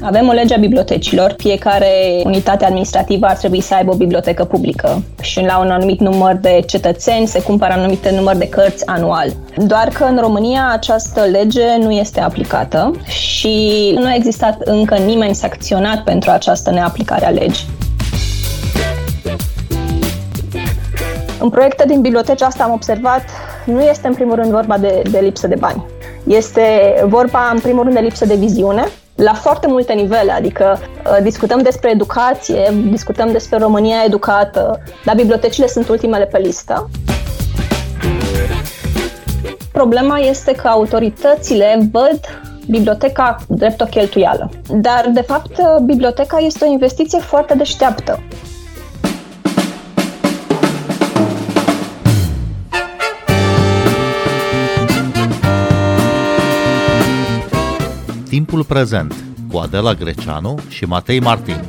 Avem o lege a bibliotecilor. Fiecare unitate administrativă ar trebui să aibă o bibliotecă publică și la un anumit număr de cetățeni se cumpără anumite număr de cărți anual. Doar că în România această lege nu este aplicată și nu a existat încă nimeni sancționat pentru această neaplicare a legii. În proiecte din biblioteci asta am observat, nu este în primul rând vorba de, de lipsă de bani. Este vorba în primul rând de lipsă de viziune, la foarte multe nivele, adică uh, discutăm despre educație, discutăm despre România educată, dar bibliotecile sunt ultimele pe listă. Problema este că autoritățile văd biblioteca drept o cheltuială. Dar, de fapt, biblioteca este o investiție foarte deșteaptă. Timpul prezent cu Adela Greceanu și Matei Martin.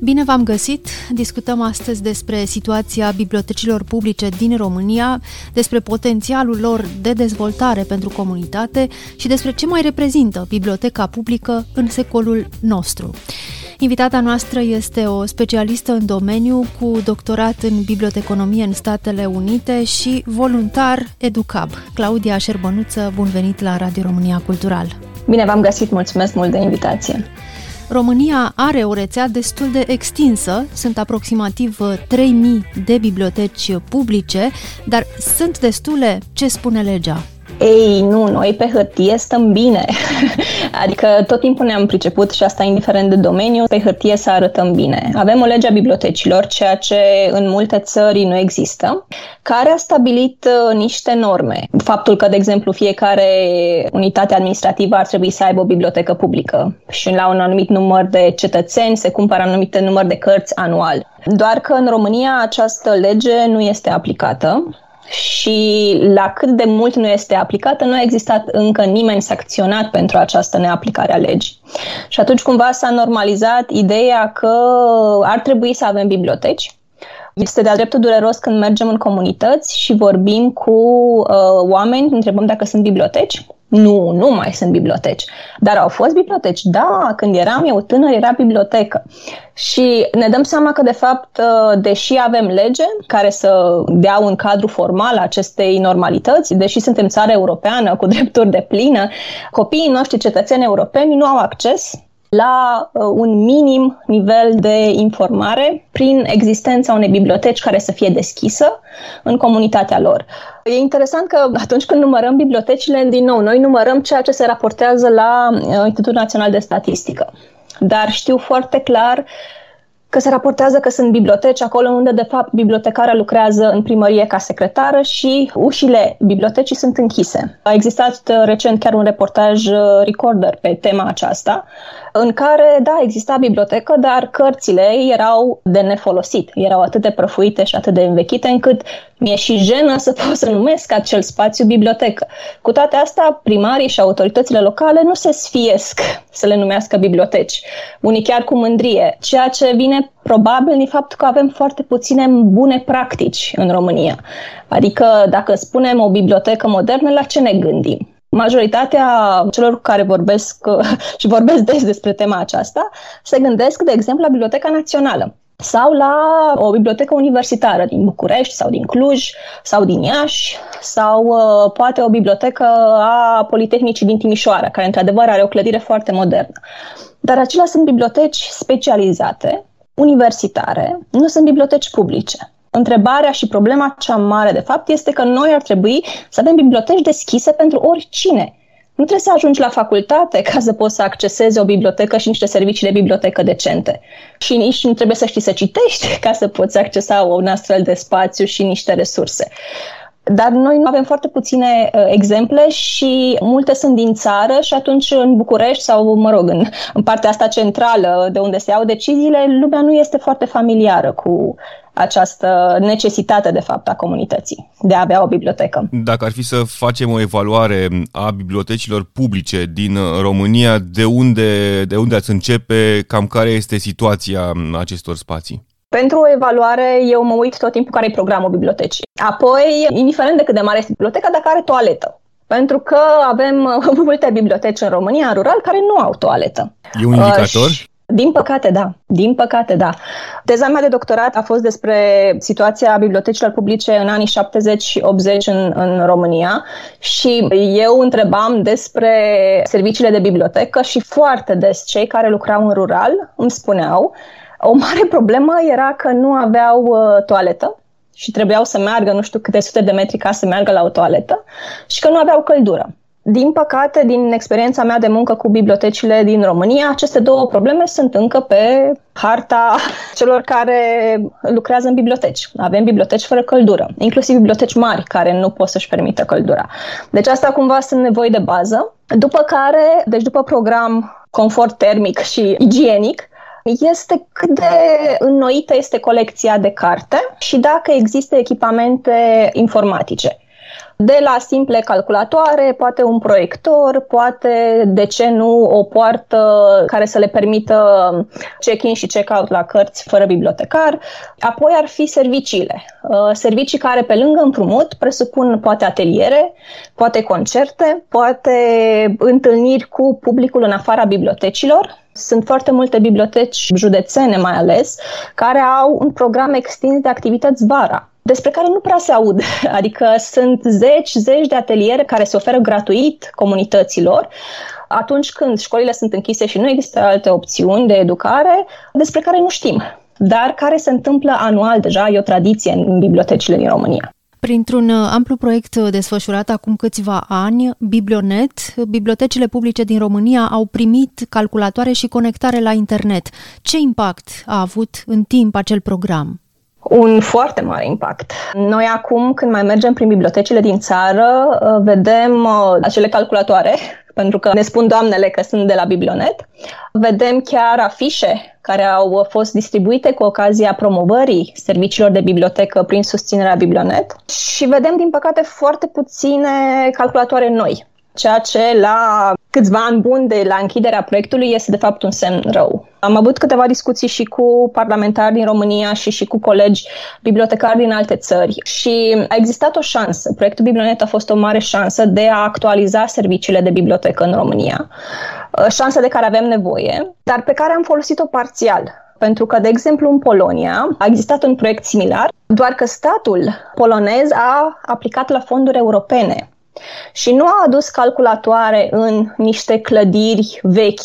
Bine v-am găsit! Discutăm astăzi despre situația bibliotecilor publice din România, despre potențialul lor de dezvoltare pentru comunitate și despre ce mai reprezintă biblioteca publică în secolul nostru. Invitata noastră este o specialistă în domeniu cu doctorat în biblioteconomie în Statele Unite și voluntar Educab. Claudia Șerbănuță, bun venit la Radio România Cultural! Bine v-am găsit, mulțumesc mult de invitație! România are o rețea destul de extinsă, sunt aproximativ 3000 de biblioteci publice, dar sunt destule ce spune legea. Ei, nu, noi pe hârtie stăm bine. adică tot timpul ne-am priceput și asta indiferent de domeniu, pe hârtie să arătăm bine. Avem o lege a bibliotecilor, ceea ce în multe țări nu există, care a stabilit uh, niște norme. Faptul că, de exemplu, fiecare unitate administrativă ar trebui să aibă o bibliotecă publică și la un anumit număr de cetățeni se cumpără anumite număr de cărți anual. Doar că în România această lege nu este aplicată și la cât de mult nu este aplicată, nu a existat încă nimeni sancționat pentru această neaplicare a legii. Și atunci cumva s-a normalizat ideea că ar trebui să avem biblioteci, este de-a dreptul dureros când mergem în comunități și vorbim cu uh, oameni, întrebăm dacă sunt biblioteci nu, nu mai sunt biblioteci. Dar au fost biblioteci. Da, când eram eu tânăr, era bibliotecă. Și ne dăm seama că, de fapt, uh, deși avem lege care să dea un cadru formal acestei normalități, deși suntem țară europeană cu drepturi de plină, copiii noștri cetățeni europeni nu au acces la uh, un minim nivel de informare prin existența unei biblioteci care să fie deschisă în comunitatea lor. E interesant că atunci când numărăm bibliotecile, din nou, noi numărăm ceea ce se raportează la uh, Institutul Național de Statistică. Dar știu foarte clar că se raportează că sunt biblioteci acolo unde, de fapt, bibliotecarea lucrează în primărie ca secretară și ușile bibliotecii sunt închise. A existat uh, recent chiar un reportaj uh, recorder pe tema aceasta, în care, da, exista bibliotecă, dar cărțile erau de nefolosit, erau atât de prăfuite și atât de învechite încât mi-e și jenă să pot să numesc acel spațiu bibliotecă. Cu toate astea, primarii și autoritățile locale nu se sfiesc să le numească biblioteci, unii chiar cu mândrie, ceea ce vine probabil din faptul că avem foarte puține bune practici în România. Adică dacă spunem o bibliotecă modernă, la ce ne gândim? Majoritatea celor care vorbesc și vorbesc des despre tema aceasta se gândesc, de exemplu, la Biblioteca Națională sau la o bibliotecă universitară din București sau din Cluj sau din Iași sau uh, poate o bibliotecă a Politehnicii din Timișoara, care într-adevăr are o clădire foarte modernă. Dar acelea sunt biblioteci specializate, universitare, nu sunt biblioteci publice. Întrebarea și problema cea mare, de fapt, este că noi ar trebui să avem biblioteci deschise pentru oricine. Nu trebuie să ajungi la facultate ca să poți să accesezi o bibliotecă și niște servicii de bibliotecă decente. Și nici nu trebuie să știi să citești ca să poți accesa un astfel de spațiu și niște resurse. Dar noi nu avem foarte puține uh, exemple și multe sunt din țară și atunci în București sau, mă rog, în, în partea asta centrală de unde se iau deciziile, lumea nu este foarte familiară cu această necesitate, de fapt, a comunității de a avea o bibliotecă. Dacă ar fi să facem o evaluare a bibliotecilor publice din România, de unde, de unde ați începe, cam care este situația acestor spații? Pentru o evaluare, eu mă uit tot timpul care e programul bibliotecii. Apoi, indiferent de cât de mare este biblioteca, dacă are toaletă. Pentru că avem multe biblioteci în România, în rural, care nu au toaletă. E un indicator? Uh, din păcate, da. Din păcate, da. Teza mea de doctorat a fost despre situația bibliotecilor publice în anii 70 și 80 în, în România și eu întrebam despre serviciile de bibliotecă și foarte des cei care lucrau în rural îmi spuneau o mare problemă era că nu aveau uh, toaletă și trebuiau să meargă nu știu câte sute de metri ca să meargă la o toaletă și că nu aveau căldură. Din păcate, din experiența mea de muncă cu bibliotecile din România, aceste două probleme sunt încă pe harta celor care lucrează în biblioteci. Avem biblioteci fără căldură, inclusiv biblioteci mari care nu pot să-și permită căldura. Deci asta cumva sunt nevoi de bază. După care, deci după program confort termic și igienic, este cât de înnoită este colecția de carte și dacă există echipamente informatice de la simple calculatoare, poate un proiector, poate, de ce nu, o poartă care să le permită check-in și check-out la cărți fără bibliotecar. Apoi ar fi serviciile. Uh, servicii care, pe lângă împrumut, presupun poate ateliere, poate concerte, poate întâlniri cu publicul în afara bibliotecilor, sunt foarte multe biblioteci județene mai ales care au un program extins de activități vara despre care nu prea se aud. Adică sunt zeci, zeci de ateliere care se oferă gratuit comunităților atunci când școlile sunt închise și nu există alte opțiuni de educare despre care nu știm, dar care se întâmplă anual deja, e o tradiție în bibliotecile din România. Printr-un uh, amplu proiect desfășurat acum câțiva ani, Biblionet, bibliotecile publice din România au primit calculatoare și conectare la internet. Ce impact a avut în timp acel program? Un foarte mare impact. Noi acum, când mai mergem prin bibliotecile din țară, uh, vedem uh, acele calculatoare, pentru că ne spun doamnele că sunt de la Biblionet. Vedem chiar afișe care au fost distribuite cu ocazia promovării serviciilor de bibliotecă prin susținerea Biblionet și vedem, din păcate, foarte puține calculatoare noi ceea ce la câțiva ani buni de la închiderea proiectului este de fapt un semn rău. Am avut câteva discuții și cu parlamentari din România și și cu colegi bibliotecari din alte țări și a existat o șansă. Proiectul Biblionet a fost o mare șansă de a actualiza serviciile de bibliotecă în România, șansă de care avem nevoie, dar pe care am folosit-o parțial pentru că, de exemplu, în Polonia a existat un proiect similar, doar că statul polonez a aplicat la fonduri europene și nu a adus calculatoare în niște clădiri vechi,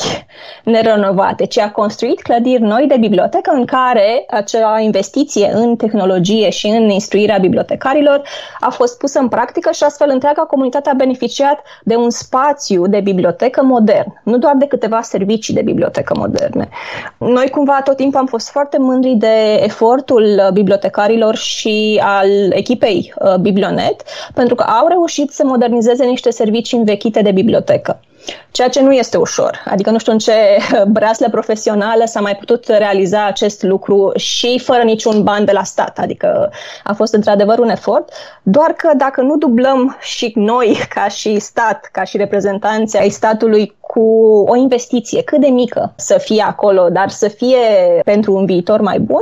nerenovate, ci a construit clădiri noi de bibliotecă în care acea investiție în tehnologie și în instruirea bibliotecarilor a fost pusă în practică și astfel întreaga comunitate a beneficiat de un spațiu de bibliotecă modern, nu doar de câteva servicii de bibliotecă moderne. Noi cumva tot timpul am fost foarte mândri de efortul bibliotecarilor și al echipei uh, Biblionet, pentru că au reușit să modernizeze niște servicii învechite de bibliotecă. Ceea ce nu este ușor. Adică nu știu în ce breaslă profesională s-a mai putut realiza acest lucru și fără niciun ban de la stat. Adică a fost într-adevăr un efort. Doar că dacă nu dublăm și noi, ca și stat, ca și reprezentanți ai statului, cu o investiție cât de mică să fie acolo, dar să fie pentru un viitor mai bun,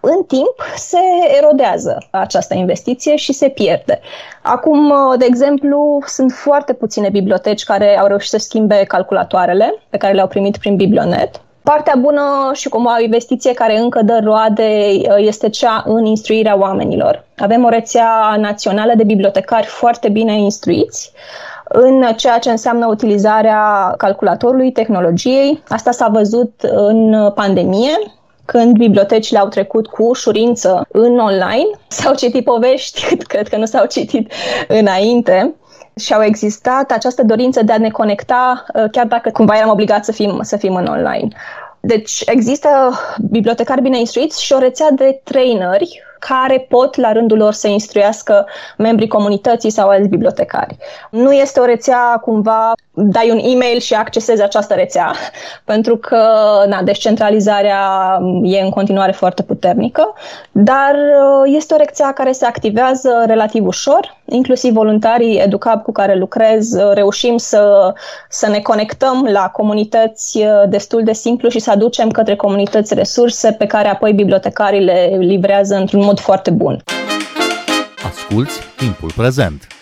în timp se erodează această investiție și se pierde. Acum, de exemplu, sunt foarte puține biblioteci care au reușit să schimbe calculatoarele pe care le-au primit prin Biblionet. Partea bună și cum o investiție care încă dă roade este cea în instruirea oamenilor. Avem o rețea națională de bibliotecari foarte bine instruiți în ceea ce înseamnă utilizarea calculatorului, tehnologiei. Asta s-a văzut în pandemie, când bibliotecile au trecut cu ușurință în online, s-au citit povești, cred că nu s-au citit înainte, și au existat această dorință de a ne conecta, uh, chiar dacă cumva eram obligați să fim, să fim în online. Deci există bibliotecari bine instruiți și o rețea de traineri care pot la rândul lor să instruiască membrii comunității sau alți bibliotecari. Nu este o rețea cumva dai un e-mail și accesezi această rețea, pentru că na, descentralizarea e în continuare foarte puternică, dar uh, este o rețea care se activează relativ ușor. Inclusiv voluntarii EduCab cu care lucrez, reușim să, să ne conectăm la comunități destul de simplu și să aducem către comunități resurse pe care apoi bibliotecarii le livrează într-un mod foarte bun. Asculți timpul prezent!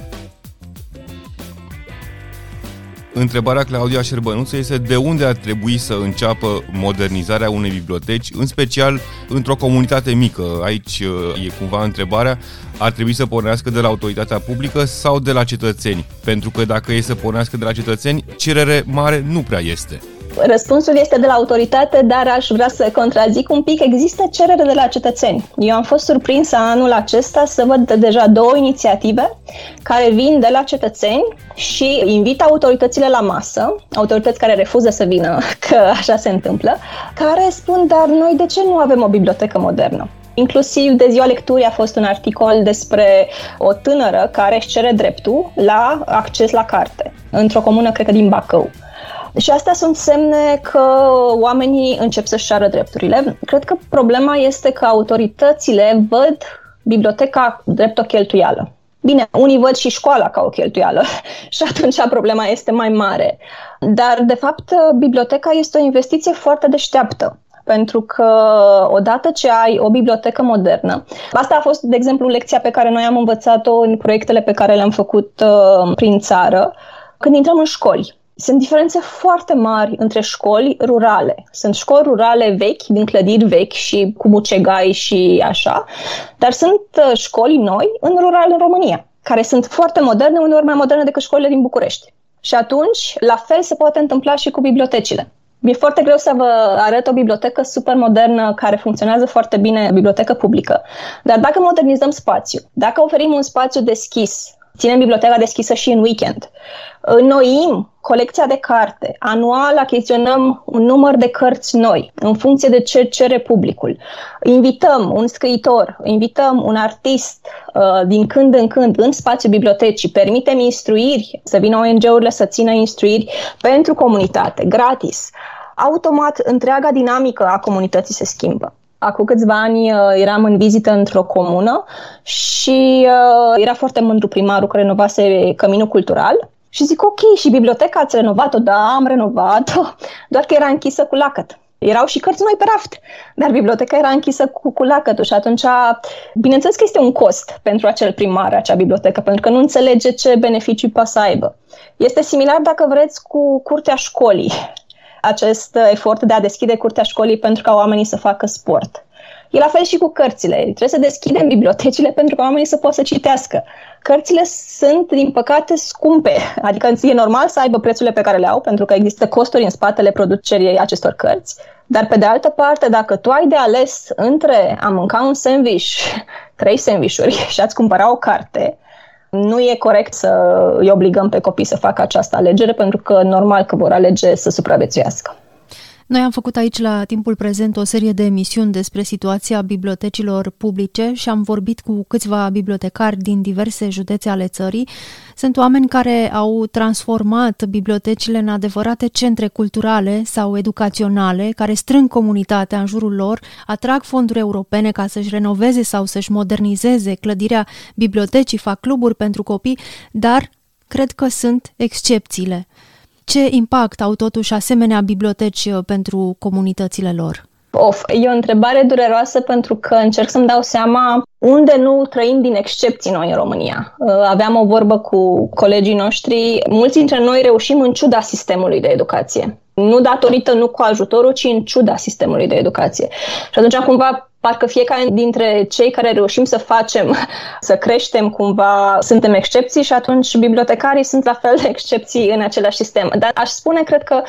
Întrebarea Claudia Șerbănuță este de unde ar trebui să înceapă modernizarea unei biblioteci, în special într-o comunitate mică. Aici uh, e cumva întrebarea, ar trebui să pornească de la autoritatea publică sau de la cetățeni? Pentru că dacă e să pornească de la cetățeni, cerere mare nu prea este. Răspunsul este de la autoritate, dar aș vrea să contrazic un pic. Există cerere de la cetățeni. Eu am fost surprinsă anul acesta să văd deja două inițiative care vin de la cetățeni și invită autoritățile la masă, autorități care refuză să vină, că așa se întâmplă, care spun, dar noi de ce nu avem o bibliotecă modernă? Inclusiv de ziua lecturii a fost un articol despre o tânără care își cere dreptul la acces la carte într-o comună, cred că din Bacău. Și astea sunt semne că oamenii încep să-și ceară drepturile. Cred că problema este că autoritățile văd biblioteca drept o cheltuială. Bine, unii văd și școala ca o cheltuială și atunci problema este mai mare. Dar, de fapt, biblioteca este o investiție foarte deșteaptă pentru că odată ce ai o bibliotecă modernă, asta a fost, de exemplu, lecția pe care noi am învățat-o în proiectele pe care le-am făcut uh, prin țară, când intrăm în școli. Sunt diferențe foarte mari între școli rurale. Sunt școli rurale vechi, din clădiri vechi și cu mucegai și așa, dar sunt uh, școli noi în rural în România, care sunt foarte moderne, uneori mai moderne decât școlile din București. Și atunci, la fel se poate întâmpla și cu bibliotecile. Mi-e foarte greu să vă arăt o bibliotecă super modernă care funcționează foarte bine, bibliotecă publică. Dar dacă modernizăm spațiu, dacă oferim un spațiu deschis ținem biblioteca deschisă și în weekend. Înnoim colecția de carte. Anual achiziționăm un număr de cărți noi, în funcție de ce cere publicul. Invităm un scriitor, invităm un artist uh, din când în când în spațiul bibliotecii, permitem instruiri, să vină ONG-urile să țină instruiri pentru comunitate, gratis. Automat, întreaga dinamică a comunității se schimbă. Acum câțiva ani uh, eram în vizită într-o comună și uh, era foarte mândru primarul că renovase căminul cultural și zic, ok, și biblioteca ați renovat-o? Da, am renovat-o, doar că era închisă cu lacăt. Erau și cărți noi pe raft, dar biblioteca era închisă cu, cu lacătul și atunci, bineînțeles că este un cost pentru acel primar, acea bibliotecă, pentru că nu înțelege ce beneficii poate să aibă. Este similar, dacă vreți, cu curtea școlii acest efort de a deschide curtea școlii pentru ca oamenii să facă sport. E la fel și cu cărțile. Trebuie să deschidem bibliotecile pentru ca oamenii să poată să citească. Cărțile sunt, din păcate, scumpe. Adică e normal să aibă prețurile pe care le au, pentru că există costuri în spatele producerii acestor cărți. Dar, pe de altă parte, dacă tu ai de ales între a mânca un sandwich, trei sandvișuri și a-ți cumpăra o carte, nu e corect să îi obligăm pe copii să facă această alegere, pentru că normal că vor alege să supraviețuiască. Noi am făcut aici la timpul prezent o serie de emisiuni despre situația bibliotecilor publice și am vorbit cu câțiva bibliotecari din diverse județe ale țării. Sunt oameni care au transformat bibliotecile în adevărate centre culturale sau educaționale, care strâng comunitatea în jurul lor, atrag fonduri europene ca să-și renoveze sau să-și modernizeze clădirea bibliotecii, fac cluburi pentru copii, dar cred că sunt excepțiile. Ce impact au totuși asemenea biblioteci uh, pentru comunitățile lor? Of, e o întrebare dureroasă pentru că încerc să-mi dau seama unde nu trăim din excepții noi în România. Uh, aveam o vorbă cu colegii noștri, mulți dintre noi reușim în ciuda sistemului de educație. Nu datorită, nu cu ajutorul, ci în ciuda sistemului de educație. Și atunci cumva parcă fiecare dintre cei care reușim să facem, să creștem cumva, suntem excepții și atunci bibliotecarii sunt la fel de excepții în același sistem. Dar aș spune, cred că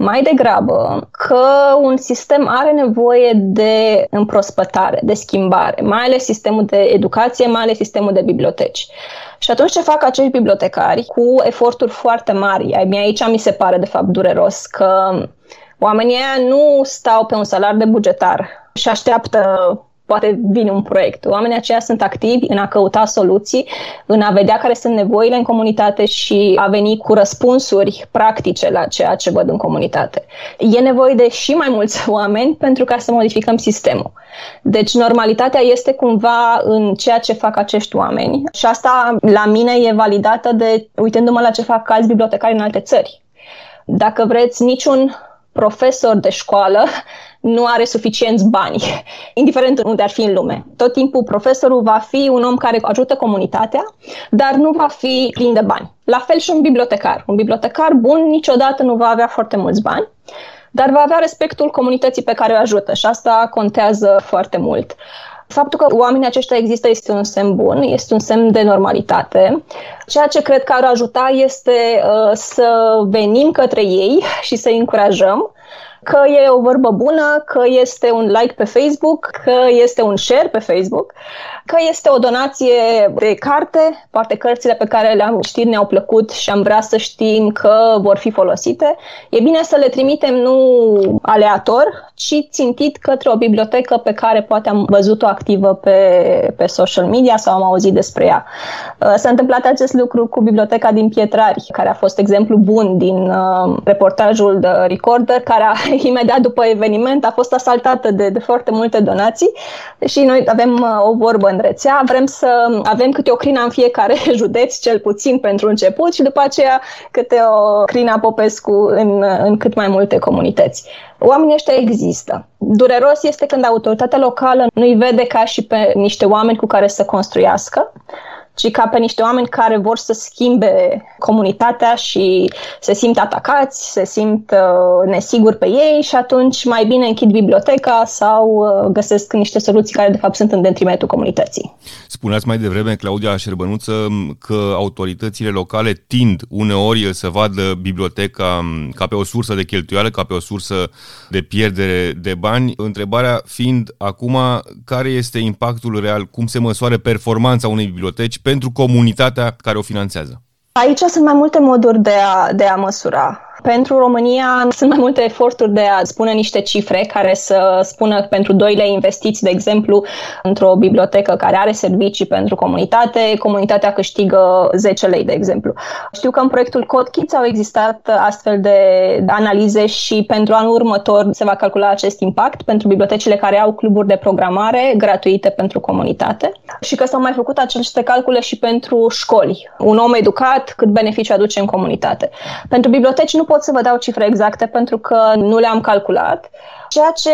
mai degrabă că un sistem are nevoie de împrospătare, de schimbare, mai ales sistemul de educație, mai ales sistemul de biblioteci. Și atunci ce fac acești bibliotecari cu eforturi foarte mari? Aici mi se pare de fapt dureros că oamenii ăia nu stau pe un salar de bugetar și așteaptă poate vine un proiect. Oamenii aceia sunt activi în a căuta soluții, în a vedea care sunt nevoile în comunitate și a veni cu răspunsuri practice la ceea ce văd în comunitate. E nevoie de și mai mulți oameni pentru ca să modificăm sistemul. Deci normalitatea este cumva în ceea ce fac acești oameni și asta la mine e validată de uitându-mă la ce fac alți bibliotecari în alte țări. Dacă vreți, niciun profesor de școală nu are suficienți bani, indiferent unde ar fi în lume. Tot timpul profesorul va fi un om care ajută comunitatea, dar nu va fi plin de bani. La fel și un bibliotecar. Un bibliotecar bun niciodată nu va avea foarte mulți bani, dar va avea respectul comunității pe care o ajută și asta contează foarte mult. Faptul că oamenii aceștia există este un semn bun, este un semn de normalitate. Ceea ce cred că ar ajuta este uh, să venim către ei și să-i încurajăm că e o vorbă bună, că este un like pe Facebook, că este un share pe Facebook, că este o donație de carte, poate cărțile pe care le-am citit ne-au plăcut și am vrea să știm că vor fi folosite. E bine să le trimitem nu aleator, ci țintit către o bibliotecă pe care poate am văzut-o activă pe, pe social media sau am auzit despre ea. Uh, s-a întâmplat acest lucru cu biblioteca din Pietrari, care a fost exemplu bun din uh, reportajul de Recorder, care a, imediat după eveniment a fost asaltată de, de foarte multe donații și noi avem uh, o vorbă în rețea, vrem să avem câte o crină în fiecare județ, cel puțin pentru început și după aceea câte o crina Popescu în, în cât mai multe comunități. Oamenii ăștia există. Dureros este când autoritatea locală nu-i vede ca și pe niște oameni cu care să construiască, ci ca pe niște oameni care vor să schimbe comunitatea și se simt atacați, se simt uh, nesiguri pe ei și atunci mai bine închid biblioteca sau uh, găsesc niște soluții care de fapt sunt în detrimentul comunității. Spuneați mai devreme, Claudia Șerbănuță, că autoritățile locale tind uneori să vadă biblioteca ca pe o sursă de cheltuială, ca pe o sursă de pierdere de bani. Întrebarea fiind acum, care este impactul real, cum se măsoară performanța unei biblioteci pentru comunitatea care o finanțează? Aici sunt mai multe moduri de a, de a măsura. Pentru România sunt mai multe eforturi de a spune niște cifre care să spună pentru doile investiți, de exemplu, într-o bibliotecă care are servicii pentru comunitate, comunitatea câștigă 10 lei, de exemplu. Știu că în proiectul CodeKids au existat astfel de analize și pentru anul următor se va calcula acest impact pentru bibliotecile care au cluburi de programare gratuite pentru comunitate și că s-au mai făcut aceste calcule și pentru școli. Un om educat, cât beneficiu aduce în comunitate. Pentru biblioteci nu pot să vă dau cifre exacte pentru că nu le-am calculat. Ceea ce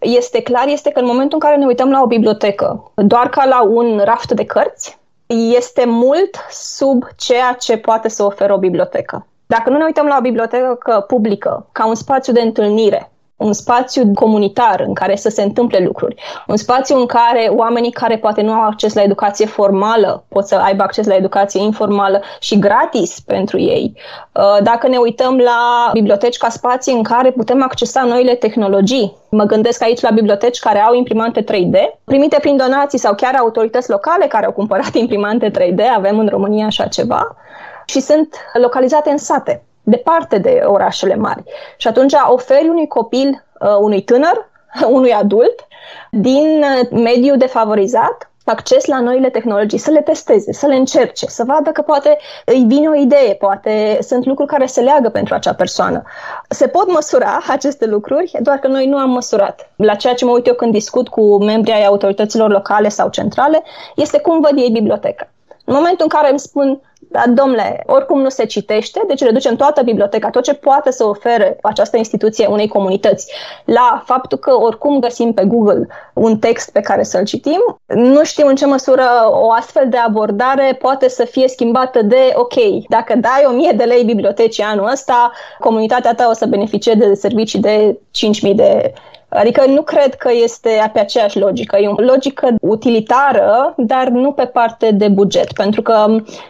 este clar este că în momentul în care ne uităm la o bibliotecă, doar ca la un raft de cărți, este mult sub ceea ce poate să oferă o bibliotecă. Dacă nu ne uităm la o bibliotecă publică ca un spațiu de întâlnire, un spațiu comunitar în care să se întâmple lucruri, un spațiu în care oamenii care poate nu au acces la educație formală pot să aibă acces la educație informală și gratis pentru ei. Uh, dacă ne uităm la biblioteci ca spații în care putem accesa noile tehnologii, mă gândesc aici la biblioteci care au imprimante 3D, primite prin donații sau chiar autorități locale care au cumpărat imprimante 3D, avem în România așa ceva, și sunt localizate în sate departe de orașele mari. Și atunci oferi unui copil, uh, unui tânăr, unui adult, din uh, mediu defavorizat, acces la noile tehnologii, să le testeze, să le încerce, să vadă că poate îi vine o idee, poate sunt lucruri care se leagă pentru acea persoană. Se pot măsura aceste lucruri, doar că noi nu am măsurat. La ceea ce mă uit eu când discut cu membrii ai autorităților locale sau centrale, este cum văd ei biblioteca. În momentul în care îmi spun, dar, domnule, oricum nu se citește, deci reducem toată biblioteca, tot ce poate să ofere această instituție unei comunități, la faptul că oricum găsim pe Google un text pe care să-l citim. Nu știu în ce măsură o astfel de abordare poate să fie schimbată de, ok, dacă dai 1000 de lei bibliotecii anul ăsta, comunitatea ta o să beneficieze de servicii de 5000 de Adică nu cred că este pe aceeași logică. E o logică utilitară, dar nu pe parte de buget. Pentru că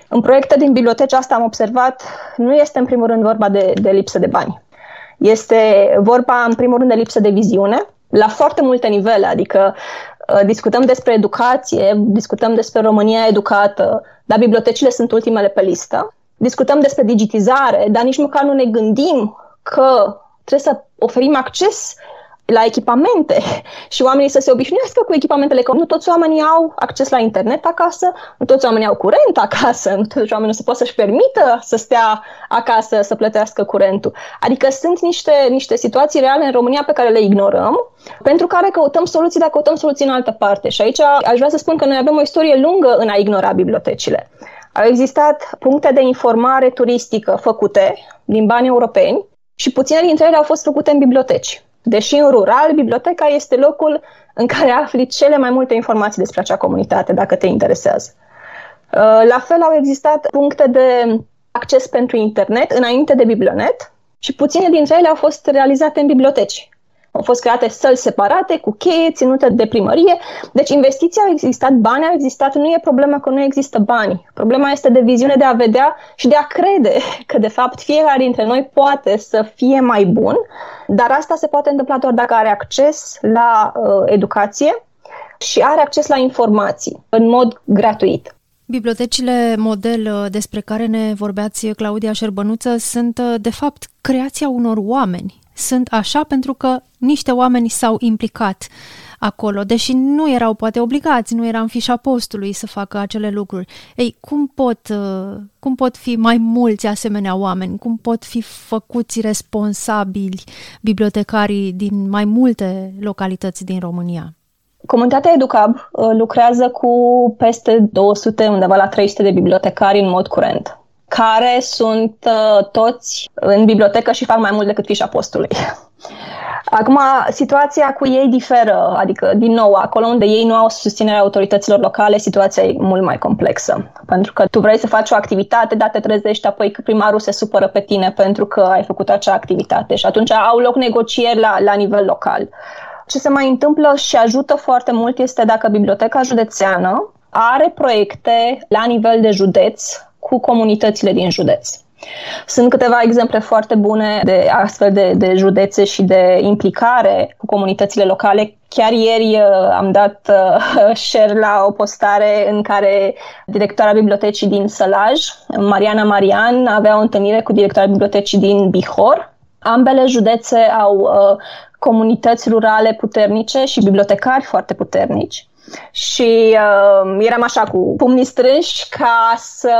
în proiecte din biblioteci asta am observat, nu este în primul rând vorba de, de lipsă de bani. Este vorba în primul rând de lipsă de viziune, la foarte multe nivele, adică uh, discutăm despre educație, discutăm despre România educată, dar bibliotecile sunt ultimele pe listă. Discutăm despre digitizare, dar nici măcar nu ne gândim că trebuie să oferim acces la echipamente și oamenii să se obișnuiască cu echipamentele, că nu toți oamenii au acces la internet acasă, nu toți oamenii au curent acasă, nu toți oamenii se pot să-și permită să stea acasă să plătească curentul. Adică sunt niște, niște situații reale în România pe care le ignorăm, pentru care căutăm soluții, dar căutăm soluții în altă parte. Și aici aș vrea să spun că noi avem o istorie lungă în a ignora bibliotecile. Au existat puncte de informare turistică făcute din bani europeni și puține dintre ele au fost făcute în biblioteci. Deși în rural, biblioteca este locul în care afli cele mai multe informații despre acea comunitate, dacă te interesează. Uh, la fel au existat puncte de acces pentru internet înainte de biblionet și puține dintre ele au fost realizate în biblioteci. Au fost create săli separate, cu cheie, ținute de primărie. Deci investiția au existat, bani au existat, nu e problema că nu există bani. Problema este de viziune de a vedea și de a crede că, de fapt, fiecare dintre noi poate să fie mai bun, dar asta se poate întâmpla doar dacă are acces la uh, educație și are acces la informații în mod gratuit. Bibliotecile model uh, despre care ne vorbeați, Claudia Șerbănuță, sunt, uh, de fapt, creația unor oameni sunt așa pentru că niște oameni s-au implicat acolo, deși nu erau poate obligați, nu era în fișa postului să facă acele lucruri. Ei, cum pot, uh, cum pot fi mai mulți asemenea oameni? Cum pot fi făcuți responsabili bibliotecarii din mai multe localități din România? Comunitatea Educab uh, lucrează cu peste 200, undeva la 300 de bibliotecari în mod curent care sunt uh, toți în bibliotecă și fac mai mult decât fișa postului. Acum, situația cu ei diferă, adică, din nou, acolo unde ei nu au susținerea autorităților locale, situația e mult mai complexă. Pentru că tu vrei să faci o activitate, dar te trezești apoi că primarul se supără pe tine pentru că ai făcut acea activitate și atunci au loc negocieri la, la nivel local. Ce se mai întâmplă și ajută foarte mult este dacă biblioteca județeană are proiecte la nivel de județ cu comunitățile din județ. Sunt câteva exemple foarte bune de astfel de, de județe și de implicare cu comunitățile locale. Chiar ieri uh, am dat uh, share la o postare în care directoarea bibliotecii din Sălaj, Mariana Marian, avea o întâlnire cu directoarea bibliotecii din Bihor. Ambele județe au uh, comunități rurale puternice și bibliotecari foarte puternici și uh, eram așa cu pumnii strânși ca să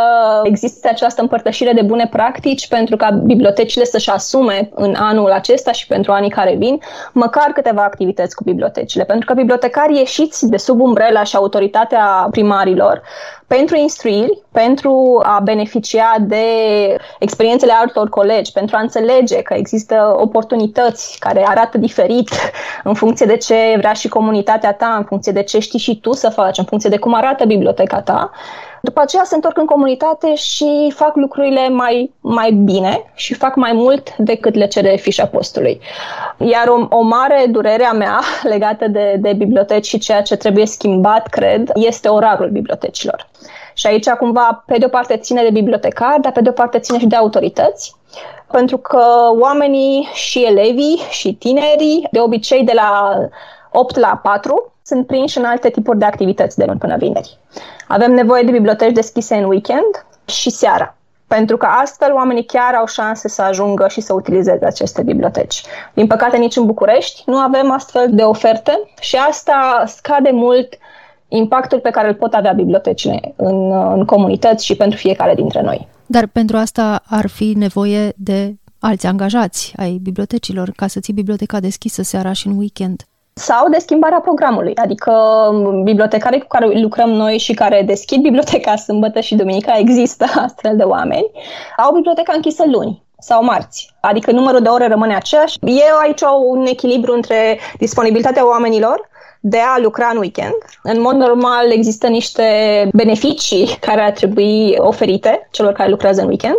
existe această împărtășire de bune practici pentru ca bibliotecile să-și asume în anul acesta și pentru anii care vin măcar câteva activități cu bibliotecile. Pentru că bibliotecarii ieșiți de sub umbrela și autoritatea primarilor pentru instruiri, pentru a beneficia de experiențele altor colegi, pentru a înțelege că există oportunități care arată diferit în funcție de ce vrea și comunitatea ta, în funcție de ce știi și tu să faci, în funcție de cum arată biblioteca ta. După aceea se întorc în comunitate și fac lucrurile mai, mai bine și fac mai mult decât le cere fișa postului. Iar o, o mare durere a mea legată de, de biblioteci și ceea ce trebuie schimbat, cred, este orarul bibliotecilor. Și aici cumva, pe de o parte ține de bibliotecari, dar pe de o parte ține și de autorități, pentru că oamenii și elevii și tinerii, de obicei de la 8 la 4, sunt prinși în alte tipuri de activități de luni până vineri. Avem nevoie de biblioteci deschise în weekend și seara, pentru că astfel oamenii chiar au șanse să ajungă și să utilizeze aceste biblioteci. Din păcate, nici în București nu avem astfel de oferte și asta scade mult impactul pe care îl pot avea bibliotecile în, în comunități și pentru fiecare dintre noi. Dar pentru asta ar fi nevoie de alți angajați ai bibliotecilor ca să ții biblioteca deschisă seara și în weekend sau de schimbarea programului, adică bibliotecarii cu care lucrăm noi și care deschid biblioteca sâmbătă și duminica, există astfel de oameni, au biblioteca închisă luni sau marți, adică numărul de ore rămâne aceeași. E aici un echilibru între disponibilitatea oamenilor de a lucra în weekend. În mod normal există niște beneficii care ar trebui oferite celor care lucrează în weekend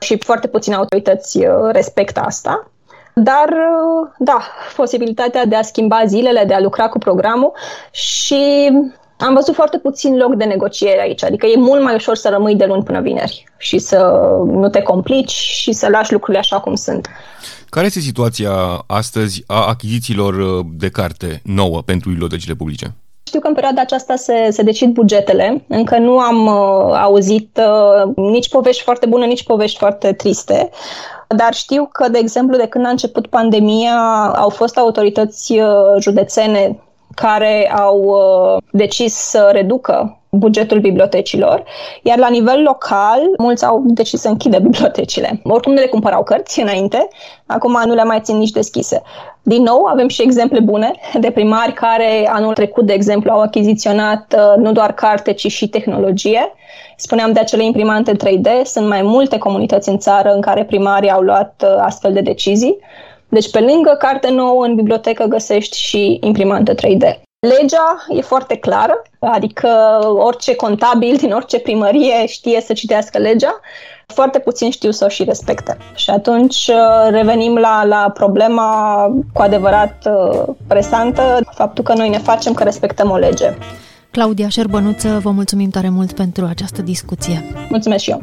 și foarte puține autorități uh, respectă asta. Dar, uh, da, posibilitatea de a schimba zilele, de a lucra cu programul și am văzut foarte puțin loc de negociere aici, adică e mult mai ușor să rămâi de luni până vineri și să nu te complici și să lași lucrurile așa cum sunt. Care este situația astăzi a achizițiilor uh, de carte nouă pentru bibliotecile publice? Știu că în perioada aceasta se, se decid bugetele. Încă nu am uh, auzit uh, nici povești foarte bune, nici povești foarte triste. Dar știu că, de exemplu, de când a început pandemia, au fost autorități uh, județene care au uh, decis să reducă bugetul bibliotecilor, iar la nivel local, mulți au decis să închidă bibliotecile. Oricum nu le cumpărau cărți înainte, acum nu le mai țin nici deschise. Din nou, avem și exemple bune de primari care anul trecut, de exemplu, au achiziționat uh, nu doar carte, ci și tehnologie. Spuneam de acele imprimante 3D, sunt mai multe comunități în țară în care primarii au luat uh, astfel de decizii. Deci, pe lângă carte nouă în bibliotecă găsești și imprimantă 3D. Legea e foarte clară, adică orice contabil din orice primărie știe să citească legea, foarte puțin știu să o și respecte. Și atunci uh, revenim la, la problema cu adevărat uh, presantă, faptul că noi ne facem că respectăm o lege. Claudia Șerbănuță, vă mulțumim tare mult pentru această discuție. Mulțumesc și eu!